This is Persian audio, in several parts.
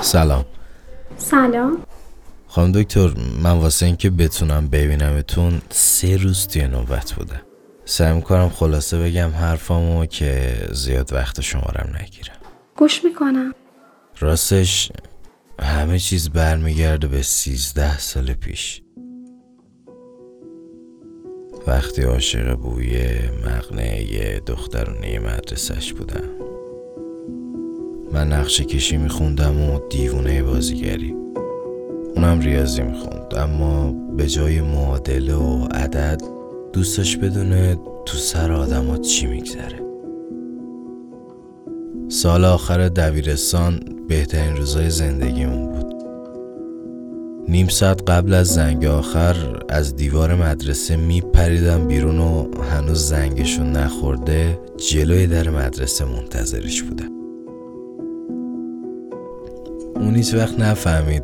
سلام. سلام. خانم دکتر من واسه اینکه بتونم ببینمتون سه روز توی نوبت بوده. سعی می‌کنم خلاصه بگم حرفامو که زیاد وقت شمارم نگیرم. گوش می‌کنم. راستش همه چیز برمیگرده به سیزده سال پیش. وقتی عاشق بوی مقنعه دخترونه مدرسش بودم. من نقشه کشی میخوندم و دیوونه بازیگری. اونم ریاضی می‌خوند. اما به جای معادله و عدد دوستش بدونه تو سر آدمات چی میگذره. سال آخر دبیرستان بهترین روزای زندگیمون بود. نیم ساعت قبل از زنگ آخر از دیوار مدرسه میپریدم بیرون و هنوز زنگشون نخورده جلوی در مدرسه منتظرش بودم. اون هیچ وقت نفهمید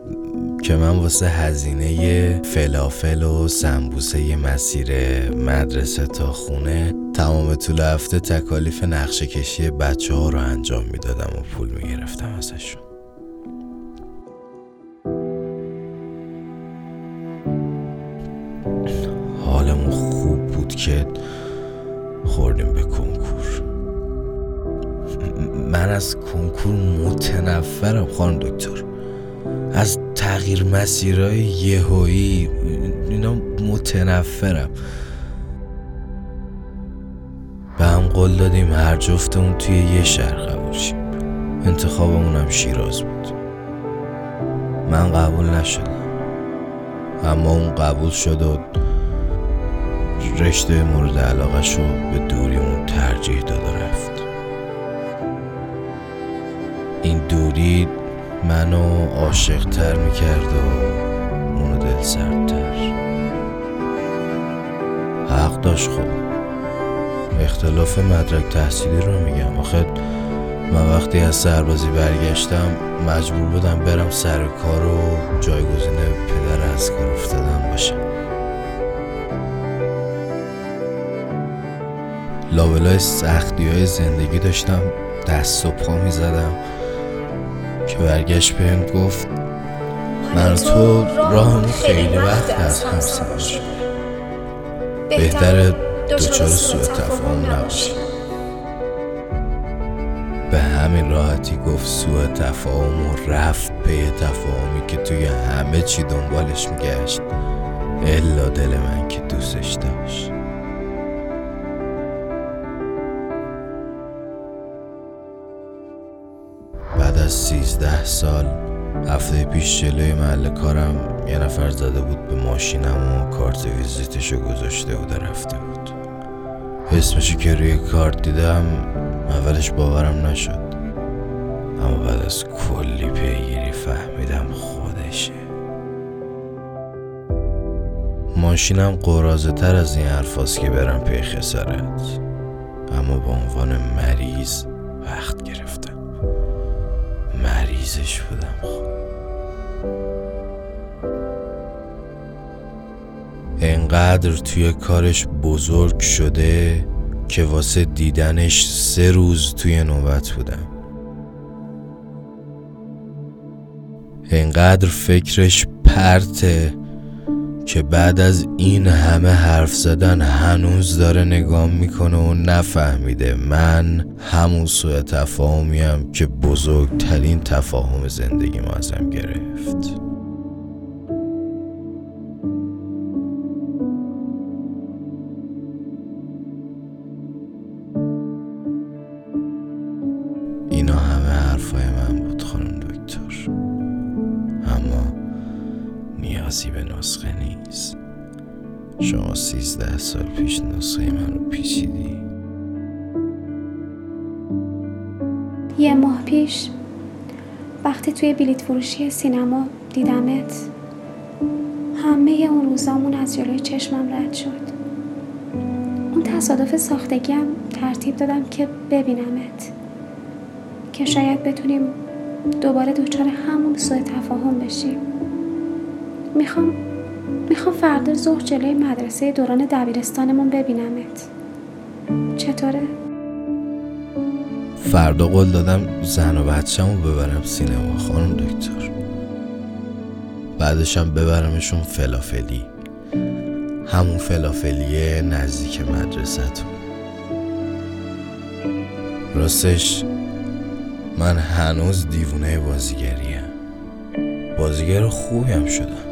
که من واسه هزینه فلافل و سمبوسه مسیر مدرسه تا خونه تمام طول هفته تکالیف نقشه کشی بچه ها رو انجام می‌دادم و پول می‌گرفتم ازشون حالمون خوب بود که از کنکور متنفرم خانم دکتر. از تغییر مسیرهای یهویی اینا متنفرم. به هم قول دادیم هر جفتمون توی یه شهر قبول شیم. انتخابمونم شیراز بود. من قبول نشدم. اما اون قبول شد و رشته مورد علاقه رو به دوریمون ترجیح داد. این دوری منو عاشق تر می‌کرد و اونو دل سردتر. حق داشت خب. اختلاف مدرک تحصیلی رو میگم. آخه من وقتی از سربازی برگشتم مجبور بودم برم سر کار و جایگزین پدر از کار افتادن باشم. لابلای سختی های زندگی داشتم دست و پا که برگشت بهم گفت من تو راهمون خیلی وقت از هم سر بهتر دوچار سوء تفاهم نباشی به همین راحتی گفت سوء تفاهم و رفت پی تفاهمی که توی همه چی دنبالش میگشت. الا دل من که دوستش داشت. از سیزده سال هفته پیش جلوی محل کارم یه نفر زده بود به ماشینم و کارت ویزیتشو گذاشته بود رفته بود. اسمشو که روی کارت دیدم اولش باورم نشد. اما بعد از کلی پیگیری فهمیدم خودشه. ماشینم قرازه تر از این حرفاست که برم پی خسارت اما به عنوان مریض وقت گرفتم مریضش بودم خب انقدر توی کارش بزرگ شده که واسه دیدنش سه روز توی نوبت بودم. انقدر فکرش پرته که بعد از این همه حرف زدن هنوز داره نگاه می‌کنه و نفهمیده. من همون سوء تفاهمیم که بزرگترین تفاهم زندگی ما ازم گرفت. نیازی به نسخه نیست. شما سیزده سال پیش نسخه من رو پیچیدی. یه ماه پیش وقتی توی بلیت فروشی سینما دیدمت همه اون روزامون از جلوی چشمم رد شد. اون تصادف ساختگیم ترتیب دادم که ببینمت که شاید بتونیم دوباره دچار همون سوء تفاهم بشیم. می‌خوام می‌خوام فردا ظهر جلوی مدرسه دوران دبیرستانمون ببینمت. چطوره؟ فردا قول دادم زن و بچه‌مو ببرم سینما خانم دکتر. بعدشم ببرمشون فلافلی. همون فلافلیه نزدیک مدرسهتون. راستش من هنوز دیوونه بازیگریم. بازیگر خوبیم شدم.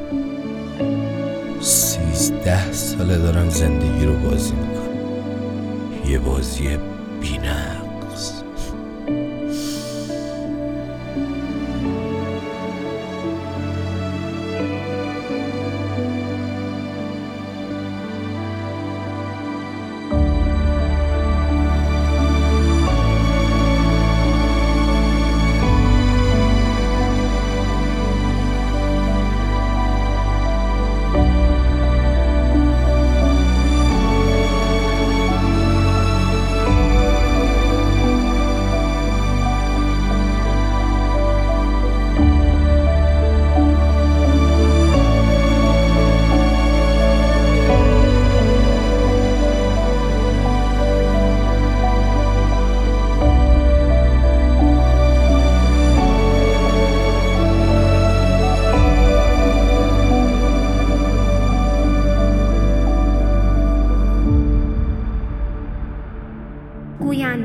سیزده ساله دارم زندگی رو بازی می‌کنم. یه بازی بینقص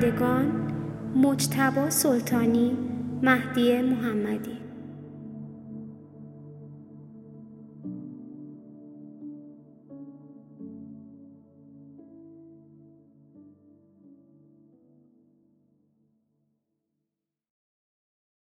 گویندگان مجتبا سلطانی مهدی محمدی.